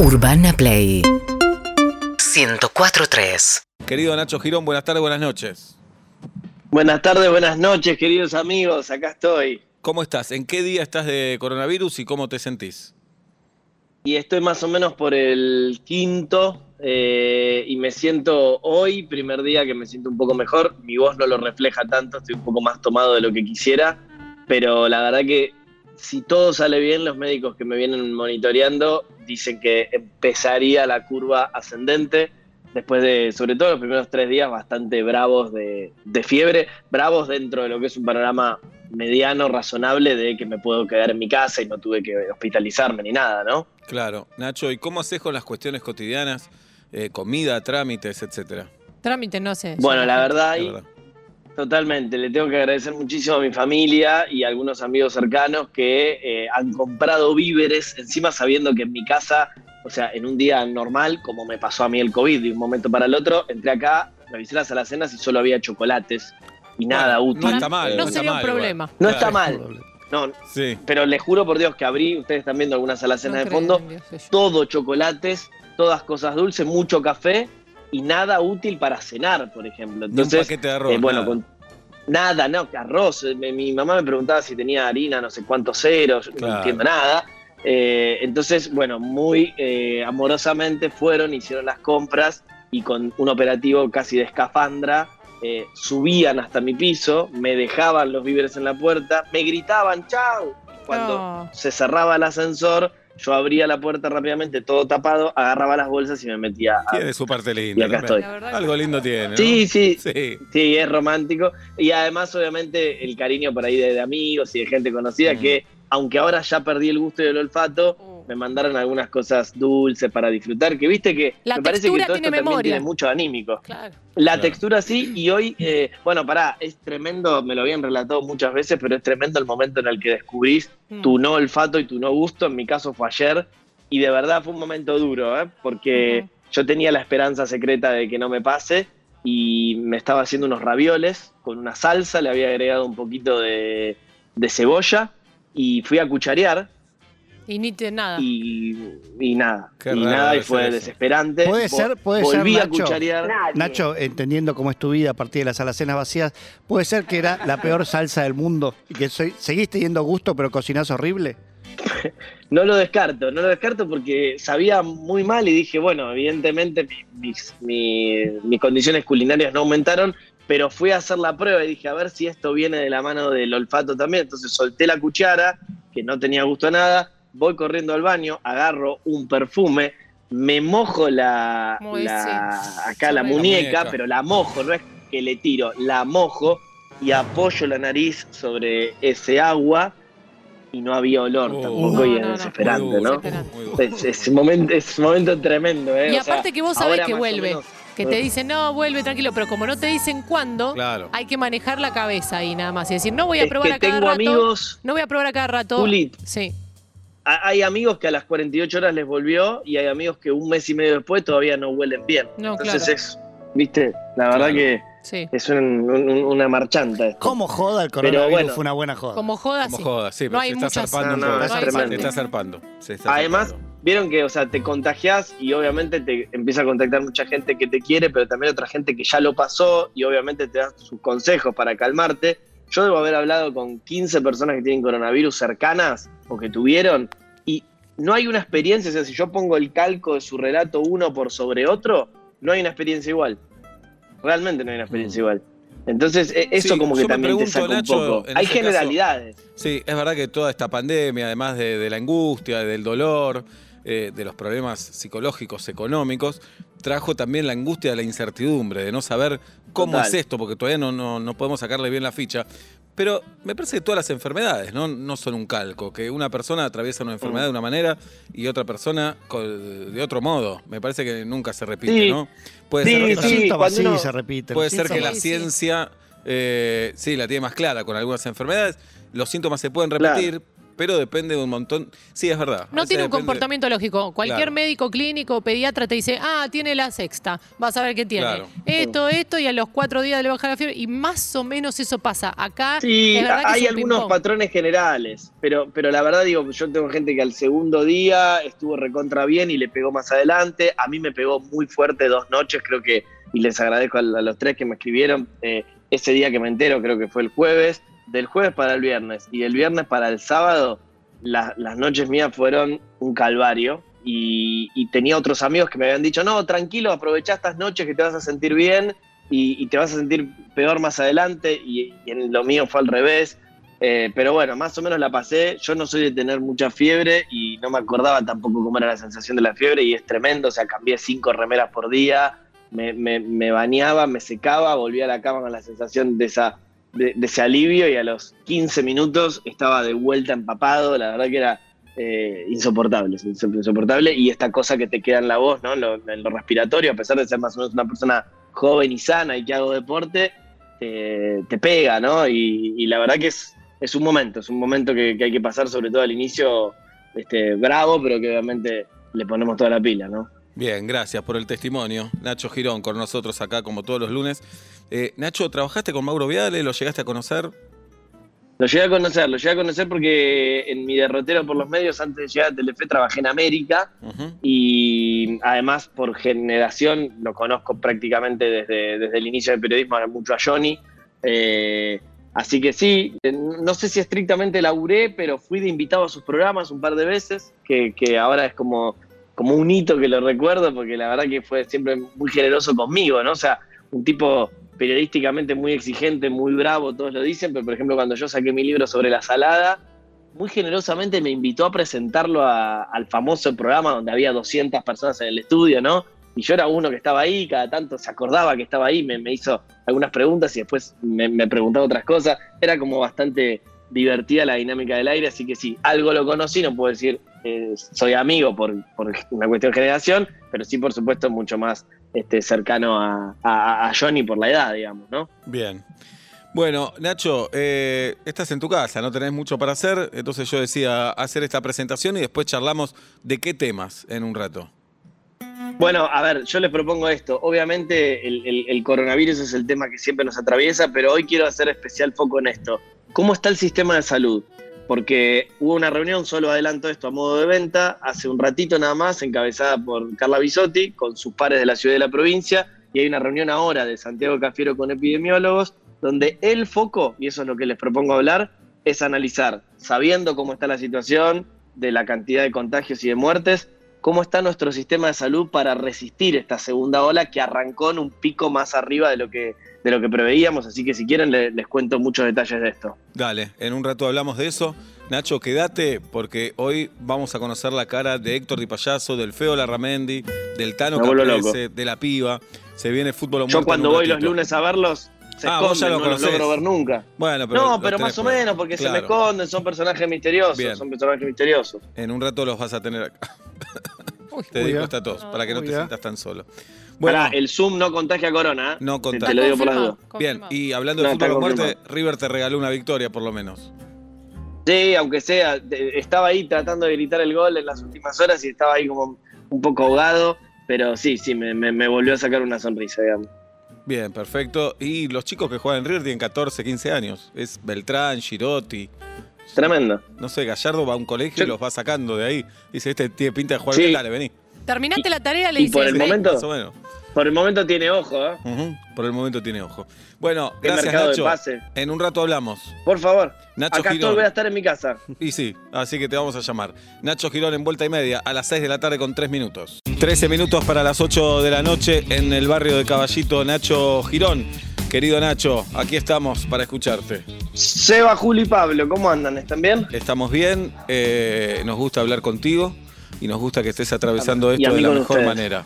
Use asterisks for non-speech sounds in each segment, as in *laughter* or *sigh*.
Urbana Play 104.3 Querido Nacho Girón, buenas tardes, buenas noches. Buenas tardes, buenas noches, queridos amigos. Acá estoy. ¿Cómo estás? ¿En qué día estás de coronavirus y cómo te sentís? Y estoy más o menos por el quinto eh, y me siento hoy, primer día que me siento un poco mejor. Mi voz no lo refleja tanto, estoy un poco más tomado de lo que quisiera, pero la verdad que si todo sale bien, los médicos que me vienen monitoreando dicen que empezaría la curva ascendente después de, sobre todo los primeros tres días, bastante bravos de, de fiebre, bravos dentro de lo que es un panorama mediano, razonable, de que me puedo quedar en mi casa y no tuve que hospitalizarme ni nada, ¿no? Claro. Nacho, ¿y cómo haces con las cuestiones cotidianas? Eh, comida, trámites, etcétera. Trámite no sé. Bueno, la verdad, La verdad. Totalmente, le tengo que agradecer muchísimo a mi familia y a algunos amigos cercanos que eh, han comprado víveres, encima sabiendo que en mi casa, o sea, en un día normal, como me pasó a mí el COVID de un momento para el otro, entré acá, revisé las alacenas y solo había chocolates y nada Bueno, útil. No está mal. No está sería un igual. problema. No está mal. No, Sí. pero les juro por Dios que abrí, ustedes están viendo algunas alacenas No de fondo, Dios, todo chocolates, todas cosas dulces, mucho café y nada útil para cenar, por ejemplo. Ni un Entonces, paquete de arroz. eh, bueno, nada. con nada, no, que arroz. Eh, Mi, mi mamá me preguntaba si tenía harina, no sé cuántos ceros, Claro. no entiendo nada. Eh, entonces, bueno, muy eh, amorosamente fueron, hicieron las compras y con un operativo casi de escafandra eh, subían hasta mi piso, me dejaban los víveres en la puerta, me gritaban ¡Chao! Y Cuando No. se cerraba el ascensor, yo abría la puerta rápidamente, todo tapado, agarraba las bolsas y me metía. a- Tiene su parte linda. Y acá estoy. Algo lindo tiene. ¿no? Sí, sí, Sí. Sí, es romántico. Y además, obviamente, el cariño por ahí de, de amigos y de gente conocida Mm. que, aunque ahora ya perdí el gusto y el olfato, Uh. Me mandaron algunas cosas dulces para disfrutar. Que viste que La me parece que textura todo tiene esto también tiene mucho anímico. Claro. La Claro. textura sí, y hoy, eh, bueno, pará, es tremendo, me lo habían relatado muchas veces, pero es tremendo el momento en el que descubrís Mm. tu no olfato y tu no gusto. En mi caso fue ayer, y de verdad fue un momento duro, ¿eh? porque yo tenía la esperanza secreta de que no me pase, y me estaba haciendo unos ravioles con una salsa, le había agregado un poquito de, de cebolla, y fui a cucharear, Y ni te nada. y, y nada, Qué y nada, y fue desesperante. Puede ser- puede ser, Volví a Nacho. cucharear. Nacho, entendiendo cómo es tu vida a partir de las alacenas vacías, puede ser que era la peor salsa del mundo y que soy, seguís teniendo gusto pero cocinás horrible. *laughs* No lo descarto, no lo descarto porque sabía muy mal y dije, bueno, evidentemente mi- mis, mi- mis condiciones culinarias no aumentaron, pero fui a hacer la prueba y dije, a ver si esto viene de la mano del olfato también. Entonces solté la cuchara, que no tenía gusto a nada, voy corriendo al baño, agarro un perfume, me mojo la, acá la muñeca, muñeca. pero la mojo, no es que le tiro, la mojo y apoyo la nariz sobre ese agua y no había olor Uh, tampoco y no, es no, no. desesperante, ¿no? Es, es un momento, es un momento tremendo, ¿eh? Y O sea, aparte que vos sabés que vuelve. menos- Que te dicen, no, vuelve tranquilo, pero como no te dicen cuándo, Claro. hay que manejar la cabeza ahí nada más. Y decir, no voy a Es probar que a cada tengo rato. amigos, No voy a probar a cada rato. Juli, Sí. Hay amigos que a las 48 horas les volvió y hay amigos que un mes y medio después todavía no huelen bien. No, Entonces claro. es, viste, la verdad Claro. que Sí. es un- un- una marchanta. esto. ¿Cómo joda el coronavirus? bueno. Fue una buena joda. Como joda, Como sí. joda, sí, pero No se está muchas- zarpando No, no, es Se está zarpando. se está Además, zarpando. vieron que, o sea, te contagias y obviamente te empieza a contactar mucha gente que te quiere, pero también otra gente que ya lo pasó y obviamente te da sus consejos para calmarte. Yo debo haber hablado con 15 personas que tienen coronavirus cercanas o que tuvieron y no hay una experiencia, o sea, si yo pongo el calco de su relato uno por sobre otro, no hay una experiencia igual. Realmente no hay una experiencia igual. Entonces, e- eso Sí, como que también te pregunto, saca un poco. Hay caso- generalidades. Sí, es verdad que toda esta pandemia, además de, de la angustia, del dolor, eh, de los problemas psicológicos, económicos, trajo también la angustia de la incertidumbre, de no saber cómo Total. es esto, porque todavía no, no, no podemos sacarle bien la ficha. Pero me parece que todas las enfermedades ¿no? no son un calco, que una persona atraviesa una enfermedad de una manera y otra persona de otro modo. Me parece que nunca se repite, Sí. ¿no? Puede Sí, ser que Los la- sí, síntomas cuando sí uno- se repiten. Puede ser que la ciencia, eh, sí, la tiene más clara con algunas enfermedades. Los síntomas se pueden repetir, pero depende de un montón. Sí, es verdad. No tiene un depende- comportamiento lógico. Cualquier Claro. médico clínico, pediatra te dice, ah, tiene la sexta. Vas a ver qué tiene. Claro. Esto, esto, y a los cuatro días le baja la fiebre. Y más o menos eso pasa. Acá Sí, es verdad que hay algunos patrones generales, pero, pero la verdad digo, yo tengo gente que al segundo día estuvo recontra bien y le pegó más adelante. A mí me pegó muy fuerte dos noches, creo que, y les agradezco a, a los tres que me escribieron. eh, ese día que me entero, creo que fue el jueves, del jueves para el viernes y del viernes para el sábado, la- las noches mías fueron un calvario. Y, tenía otros amigos que me habían dicho, no, tranquilo, aprovecha estas noches que te vas a sentir bien y, y te vas a sentir peor más adelante y, y en lo mío fue al revés. Eh, pero bueno, más o menos la pasé. Yo no soy de tener mucha fiebre y no me acordaba tampoco cómo era la sensación de la fiebre y es tremendo. O sea, cambié cinco remeras por día, me, me- me bañaba, me secaba, volvía a la cama con la sensación de, esa, de, ese alivio y a los 15 minutos estaba de vuelta empapado. La verdad que era eh, insoportable, insoportable. Y esta cosa que te queda en la voz, ¿no? En lo, respiratorio, a pesar de ser más o menos una persona joven y sana y que hago deporte, te, pega, ¿no? Y, la verdad que es, es un momento, es un momento que, que hay que pasar, sobre todo al inicio, este, bravo, pero que obviamente le ponemos toda la pila, ¿no? Bien, gracias por el testimonio. Nacho Girón con nosotros acá como todos los lunes. Eh, Nacho, ¿trabajaste con Mauro Viale? ¿Lo llegaste a conocer? Lo llegué a conocer, lo llegué a conocer porque en mi derrotero por los medios, antes de llegar a Telefe, trabajé en América y además por generación lo conozco prácticamente desde, desde el inicio del periodismo, mucho a Johnny. Eh, así que sí, eh, no sé si estrictamente laburé, pero fui de invitado a sus programas un par de veces, que, que ahora es como, como un hito que lo recuerdo, porque la verdad que fue siempre muy generoso conmigo, ¿no? O sea, un tipo periodísticamente muy exigente, muy bravo, todos lo dicen, pero por ejemplo cuando yo saqué mi libro sobre la salada, muy generosamente me invitó a presentarlo al famoso programa donde había 200 personas en el estudio, ¿no? Y yo era uno que estaba ahí, cada tanto se acordaba que estaba ahí, me, hizo algunas preguntas y después me, me preguntaba otras cosas. Era como bastante divertida la dinámica del aire, así que sí, algo lo conocí, no puedo decir eh, soy amigo por, por una cuestión de generación, pero sí, por supuesto, mucho más este, cercano a, a- a Johnny por la edad, digamos, ¿no? Bien. Bueno, Nacho, eh, estás en tu casa, no tenés mucho para hacer, entonces yo decía hacer esta presentación y después charlamos de qué temas en un rato. Bueno, a ver, yo les propongo esto. Obviamente el, el- el coronavirus es el tema que siempre nos atraviesa, pero hoy quiero hacer especial foco en esto. ¿Cómo está el sistema de salud? Porque hubo una reunión, solo adelanto esto a modo de venta, hace un ratito nada más, encabezada por Carla Bisotti, con sus pares de la ciudad y de la provincia, y hay una reunión ahora de Santiago Cafiero con epidemiólogos, donde el foco, y eso es lo que les propongo hablar, es analizar, sabiendo cómo está la situación, de la cantidad de contagios y de muertes, cómo está nuestro sistema de salud para resistir esta segunda ola que arrancó en un pico más arriba de lo que, de lo que preveíamos. Así que si quieren le- les cuento muchos detalles de esto. Dale, en un rato hablamos de eso. Nacho, quédate porque hoy vamos a conocer la cara de Héctor Di Payaso, del Feo Larramendi, del Tano Caprese, de la Piba. Se viene fútbol o Yo cuando voy los lunes a verlos, se Ah, vos ya esconden, lo no los logro ver nunca. Bueno, pero no, pero más o menos, porque se me Claro. esconden, son personajes misteriosos, Bien. son personajes misteriosos. En un rato los vas a tener acá. Uy, Te digo esta tos, para que no Uy, te sientas tan solo. Bueno, Pará, el Zoom no contagia corona. ¿eh? no contagia. Te lo digo por las dudas. bien, y hablando de No, está fútbol muerte. River te regaló una victoria por lo menos. Sí, aunque sea, estaba ahí tratando de gritar el gol en las últimas horas y estaba ahí como un poco ahogado, pero sí, sí, me, me- me volvió a sacar una sonrisa, digamos. Bien, perfecto. Y los chicos que juegan en River tienen 14, 15 años. Es Beltrán, Girotti. Tremendo. No sé, Gallardo va a un colegio y los va sacando de ahí. Dice, este tiene pinta de jugar Sí. bien, dale, vení. Terminaste la tarea, le y dices. por el momento- Más o menos. Por el momento tiene ojo, ¿eh? Por el momento tiene ojo. Bueno, gracias Nacho. En un rato hablamos. Por favor. Nacho Acá Girón. voy a estar en mi casa. Y sí, así que te vamos a llamar. Nacho Girón en vuelta y media a las 6 de la tarde con 3 minutos. 13 minutos para las 8 de la noche en el barrio de Caballito, Nacho Girón. Querido Nacho, aquí estamos para escucharte. Seba, Juli y Pablo, ¿cómo andan? ¿Están bien? Estamos bien, eh, nos gusta hablar contigo y nos gusta que estés atravesando esto de la mejor ustedes. manera.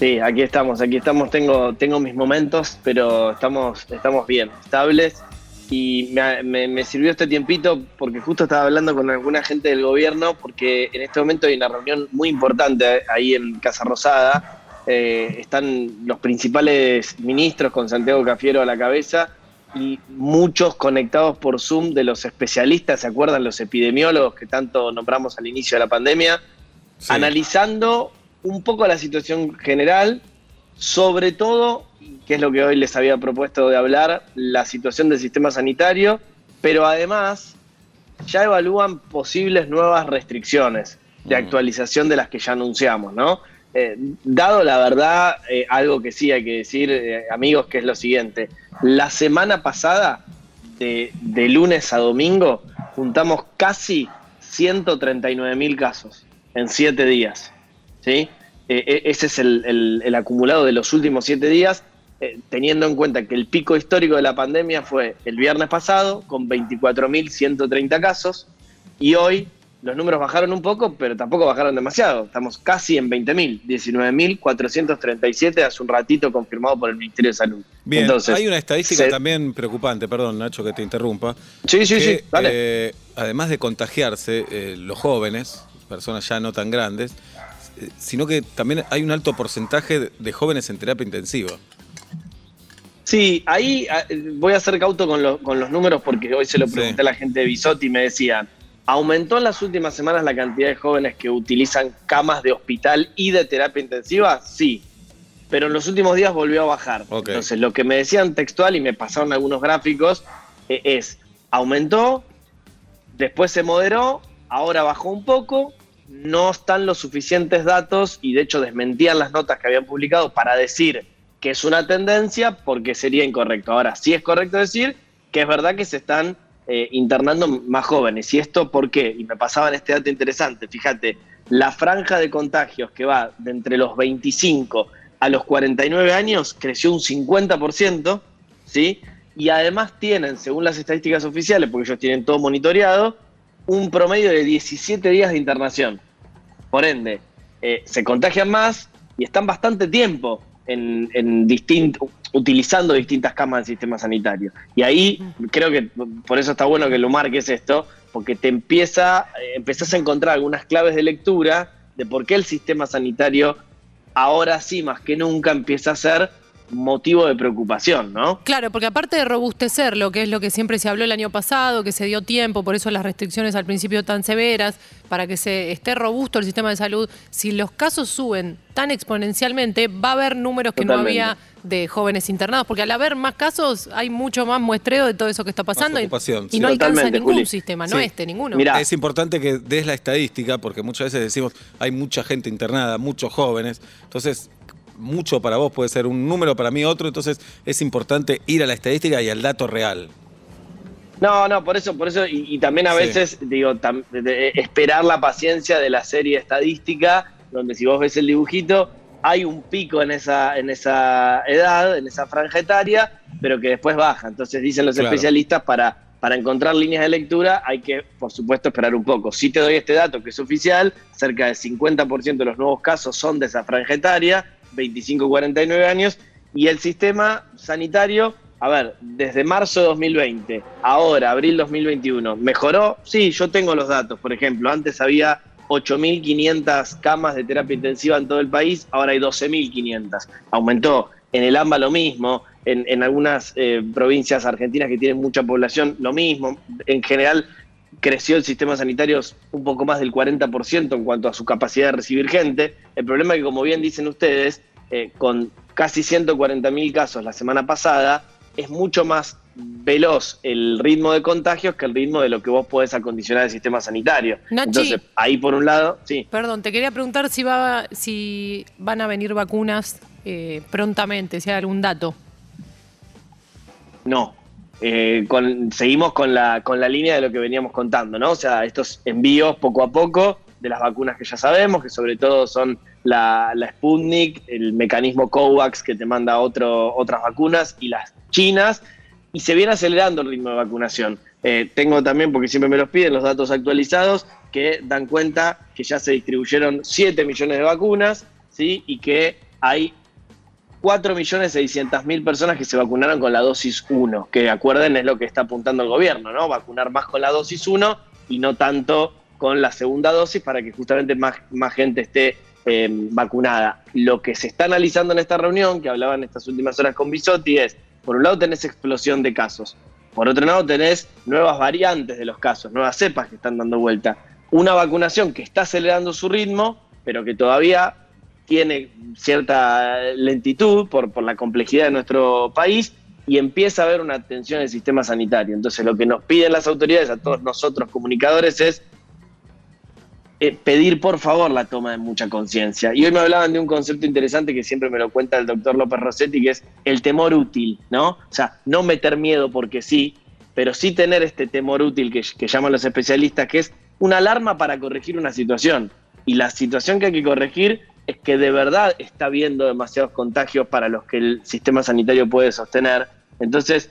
Sí, aquí estamos, aquí estamos. Tengo, tengo mis momentos, pero estamos, estamos bien, estables. Y me, me- me sirvió este tiempito porque justo estaba hablando con alguna gente del gobierno, porque en este momento hay una reunión muy importante ahí en Casa Rosada. Eh, están los principales ministros con Santiago Cafiero a la cabeza y muchos conectados por Zoom de los especialistas, ¿se acuerdan? Los epidemiólogos que tanto nombramos al inicio de la pandemia, Sí. analizando un poco la situación general, sobre todo, que es lo que hoy les había propuesto de hablar, la situación del sistema sanitario, pero además ya evalúan posibles nuevas restricciones de Mm. actualización de las que ya anunciamos, ¿no? Eh, dado la verdad, eh, algo que sí hay que decir, eh, amigos, que es lo siguiente. La semana pasada, de, de lunes a domingo, juntamos casi 139 mil casos en siete días. ¿Sí? Eh, eh, ese es el, el- el acumulado de los últimos siete días, eh, teniendo en cuenta que el pico histórico de la pandemia fue el viernes pasado, con 24.130 casos, y hoy los números bajaron un poco, pero tampoco bajaron demasiado. Estamos casi en 20.000, 19.437 hace un ratito confirmado por el Ministerio de Salud. Bien, Entonces, hay una estadística se- también preocupante, perdón Nacho que te interrumpa. Sí, sí, que, sí, dale. eh, además de contagiarse, eh, los jóvenes, personas ya no tan grandes, sino que también hay un alto porcentaje de- jóvenes en terapia intensiva. Sí, ahí ah, voy a ser cauto con, lo- con los números porque hoy se lo Sí. pregunté a la gente de Bisotti y me decían, ¿aumentó en las últimas semanas la cantidad de jóvenes que utilizan camas de hospital y de terapia intensiva? Sí, pero en los últimos días volvió a bajar. Entonces, lo que me decían textual y me pasaron algunos gráficos eh, es, aumentó, después se moderó, ahora bajó un poco, no están los suficientes datos y de hecho desmentían las notas que habían publicado para decir que es una tendencia porque sería incorrecto. Ahora, sí es correcto decir que es verdad que se están eh, internando más jóvenes. ¿Y esto por qué? Y me pasaban este dato interesante. Fíjate, la franja de contagios que va de entre los 25 a los 49 años creció un 50%, ¿sí? Y además tienen, según las estadísticas oficiales, porque ellos tienen todo monitoreado, un promedio de 17 días de internación. Por ende, eh, se contagian más y están bastante tiempo en, utilizando distintas camas del sistema sanitario. Y ahí creo que por eso está bueno que lo marques esto, porque te empieza, eh, a encontrar algunas claves de lectura de por qué el sistema sanitario ahora sí más que nunca empieza a ser motivo de preocupación, ¿no? Claro, porque aparte de robustecerlo, que es lo que siempre se habló el año pasado, que se dio tiempo, por eso las restricciones al principio tan severas, para que se esté robusto el sistema de salud, si los casos suben tan exponencialmente, va a haber números que Totalmente. no había de jóvenes internados, porque al haber más casos hay mucho más muestreo de todo eso que está pasando y, no alcanza ningún Juli. sistema, no Sí. este, ninguno. Mirá. Es importante que des la estadística, porque muchas veces decimos hay mucha gente internada, muchos jóvenes, entonces mucho para vos puede ser un número, para mí otro, entonces es importante ir a la estadística y al dato real. No, no, por eso, por eso, y, y también a Sí. veces, digo, tam- de- de- esperar la paciencia de la serie estadística, donde si vos ves el dibujito, hay un pico en esa, en esa edad, en esa franja etaria, pero que después baja. Entonces dicen los Claro. especialistas, para, para encontrar líneas de lectura hay que, por supuesto, esperar un poco. Si te doy este dato que es oficial, cerca del 50% de los nuevos casos son de esa franja etaria, 25-49 años, y el sistema sanitario, a ver, desde marzo de 2020, ahora, abril 2021, ¿mejoró? Sí, yo tengo los datos, por ejemplo, antes había 8.500 camas de terapia intensiva en todo el país, ahora hay 12.500. Aumentó. En el AMBA lo mismo, en, en algunas eh, provincias argentinas que tienen mucha población lo mismo. En general creció el sistema sanitario un poco más del 40% en cuanto a su capacidad de recibir gente. El problema es que, como bien dicen ustedes, eh, con casi 140.000 casos la semana pasada, es mucho más veloz el ritmo de contagios que el ritmo de lo que vos podés acondicionar el sistema sanitario. Nachi. Entonces, ahí por un lado, sí. Perdón, te quería preguntar si, va, si van a venir vacunas eh, prontamente, si hay algún dato. No. Eh, con- seguimos con la, con la línea de lo que veníamos contando, ¿no? O sea, estos envíos poco a poco de las vacunas que ya sabemos, que sobre todo son la, la Sputnik, el mecanismo COVAX que te manda otras vacunas y las chinas, y se viene acelerando el ritmo de vacunación. Eh, tengo también, porque siempre me los piden, los datos actualizados que dan cuenta que ya se distribuyeron 7 millones de vacunas, ¿sí? Y que hay 4.600.000 personas que se vacunaron con la dosis 1, que acuerden es lo que está apuntando el gobierno, ¿no? Vacunar más con la dosis 1 y no tanto con la segunda dosis para que justamente más, más gente esté eh, vacunada. Lo que se está analizando en esta reunión, que hablaba en estas últimas horas con Bisotti, es por un lado tenés explosión de casos, por otro lado tenés nuevas variantes de los casos, nuevas cepas que están dando vuelta. Una vacunación que está acelerando su ritmo, pero que todavía tiene cierta lentitud por, por la complejidad de nuestro país y empieza a haber una tensión en el sistema sanitario. Entonces lo que nos piden las autoridades a todos nosotros comunicadores es eh, pedir por favor la toma de mucha conciencia. Y hoy me hablaban de un concepto interesante que siempre me lo cuenta el doctor López Rossetti, que es el temor útil, ¿no? O sea, no meter miedo porque sí, pero sí tener este temor útil que, que llaman los especialistas, que es una alarma para corregir una situación. Y la situación que hay que corregir es que de verdad está habiendo demasiados contagios para los que el sistema sanitario puede sostener. Entonces,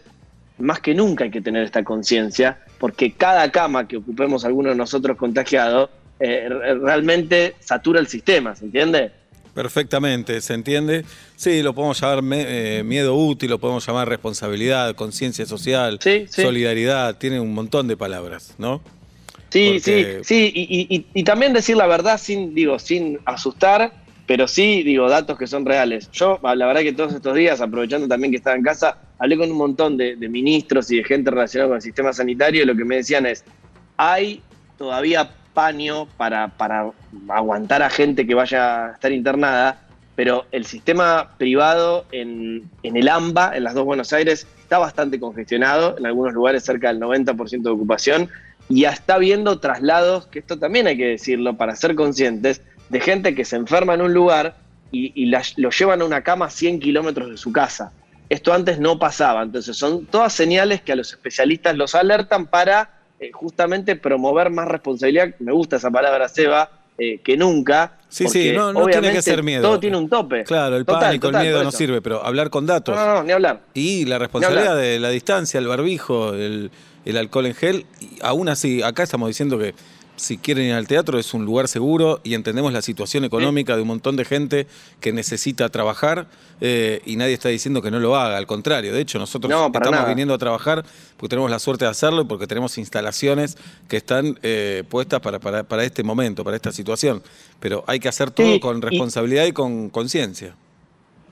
más que nunca hay que tener esta conciencia, porque cada cama que ocupemos alguno de nosotros contagiado eh, realmente satura el sistema, ¿se entiende? Perfectamente, ¿se entiende? Sí, lo podemos llamar me- eh, miedo útil, lo podemos llamar responsabilidad, conciencia social, Sí, sí. solidaridad, tiene un montón de palabras, ¿no? Sí, Porque- sí, sí, y, y- y también decir la verdad sin, digo, sin asustar, pero sí, digo, datos que son reales. Yo, la verdad que todos estos días, aprovechando también que estaba en casa, hablé con un montón de, ministros y de gente relacionada con el sistema sanitario y lo que me decían es, hay todavía paño para, para aguantar a gente que vaya a estar internada, pero el sistema privado en, en el AMBA, en las dos Buenos Aires, está bastante congestionado, en algunos lugares cerca del 90% de ocupación, y ya está viendo traslados, que esto también hay que decirlo para ser conscientes, de gente que se enferma en un lugar y, y la- lo llevan a una cama a 100 kilómetros de su casa. Esto antes no pasaba, entonces son todas señales que a los especialistas los alertan para eh, justamente promover más responsabilidad, me gusta esa palabra, Seba, eh, que nunca. Sí, sí, no, no tiene que ser miedo. Todo tiene un tope. Claro, el Total, pánico, total, el miedo no sirve, pero hablar con datos. No, no, no, ni hablar. Y la responsabilidad de la distancia, el barbijo, el, el alcohol en gel. Y aún así, acá estamos diciendo que si quieren ir al teatro es un lugar seguro y entendemos la situación económica de un montón de gente que necesita trabajar eh, y nadie está diciendo que no lo haga. Al contrario, de hecho, nosotros No, estamos nada. viniendo a trabajar porque tenemos la suerte de hacerlo y porque tenemos instalaciones que están eh, puestas para, para, para este momento, para esta situación. Pero hay que hacer todo Sí, con y- responsabilidad y con conciencia.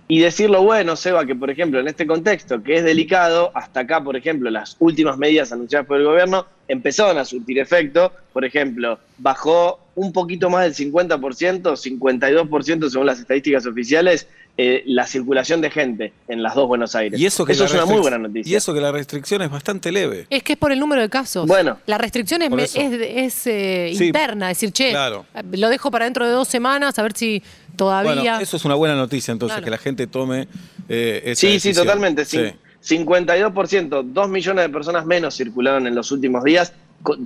Y decir lo bueno, Seba, que por ejemplo en este contexto que es delicado, hasta acá, por ejemplo, las últimas medidas anunciadas por el gobierno empezaron a surtir efecto. Por ejemplo, bajó un poquito más del 50%, 52% según las estadísticas oficiales, eh, la circulación de gente en las dos Buenos Aires. Y eso, que la es una muy buena noticia. Y eso que la restricción es bastante leve. Es que es por el número de casos. Bueno. La restricción es, eso. eh, Sí, interna, es decir, che, claro. lo dejo para dentro de dos semanas, a ver si todavía... Bueno, eso es una buena noticia entonces, Claro. que la gente tome eh, esa Sí, sí, decisión. totalmente. Sí. cin- 52%, 2 millones de personas menos circularon en los últimos días,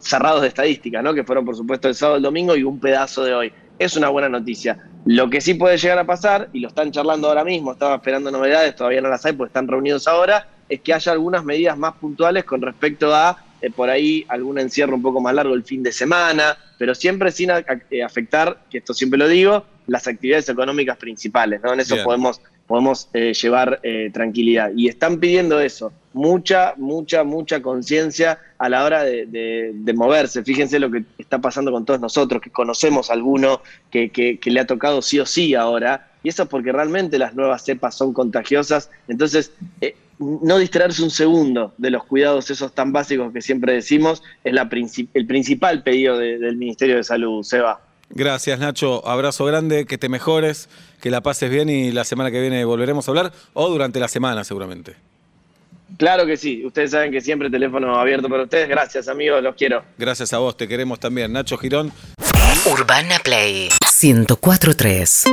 cerrados de estadística, ¿no? Que fueron, por supuesto, el sábado, el domingo y un pedazo de hoy. Es una buena noticia. Lo que sí puede llegar a pasar, y lo están charlando ahora mismo, estaba esperando novedades, todavía no las hay porque están reunidos ahora, es que haya algunas medidas más puntuales con respecto a, eh, por ahí, algún encierro un poco más largo el fin de semana, pero siempre sin a- eh, afectar, que esto siempre lo digo, las actividades económicas principales, ¿no? En eso Bien. podemos podemos eh, llevar eh, tranquilidad. Y están pidiendo eso, mucha, mucha, mucha conciencia a la hora de, de- de moverse. Fíjense lo que está pasando con todos nosotros, que conocemos a alguno que, que- que le ha tocado sí o sí ahora. Y eso es porque realmente las nuevas cepas son contagiosas. Entonces, eh, no distraerse un segundo de los cuidados esos tan básicos que siempre decimos es la princip- el principal pedido de- del Ministerio de Salud, Seba. Gracias, Nacho. Abrazo grande, que te mejores, que la pases bien y la semana que viene volveremos a hablar o durante la semana seguramente. Claro que sí, ustedes saben que siempre teléfono abierto para ustedes. Gracias amigos, los quiero. Gracias a vos, te queremos también. Nacho Girón, Urbana Play 1043.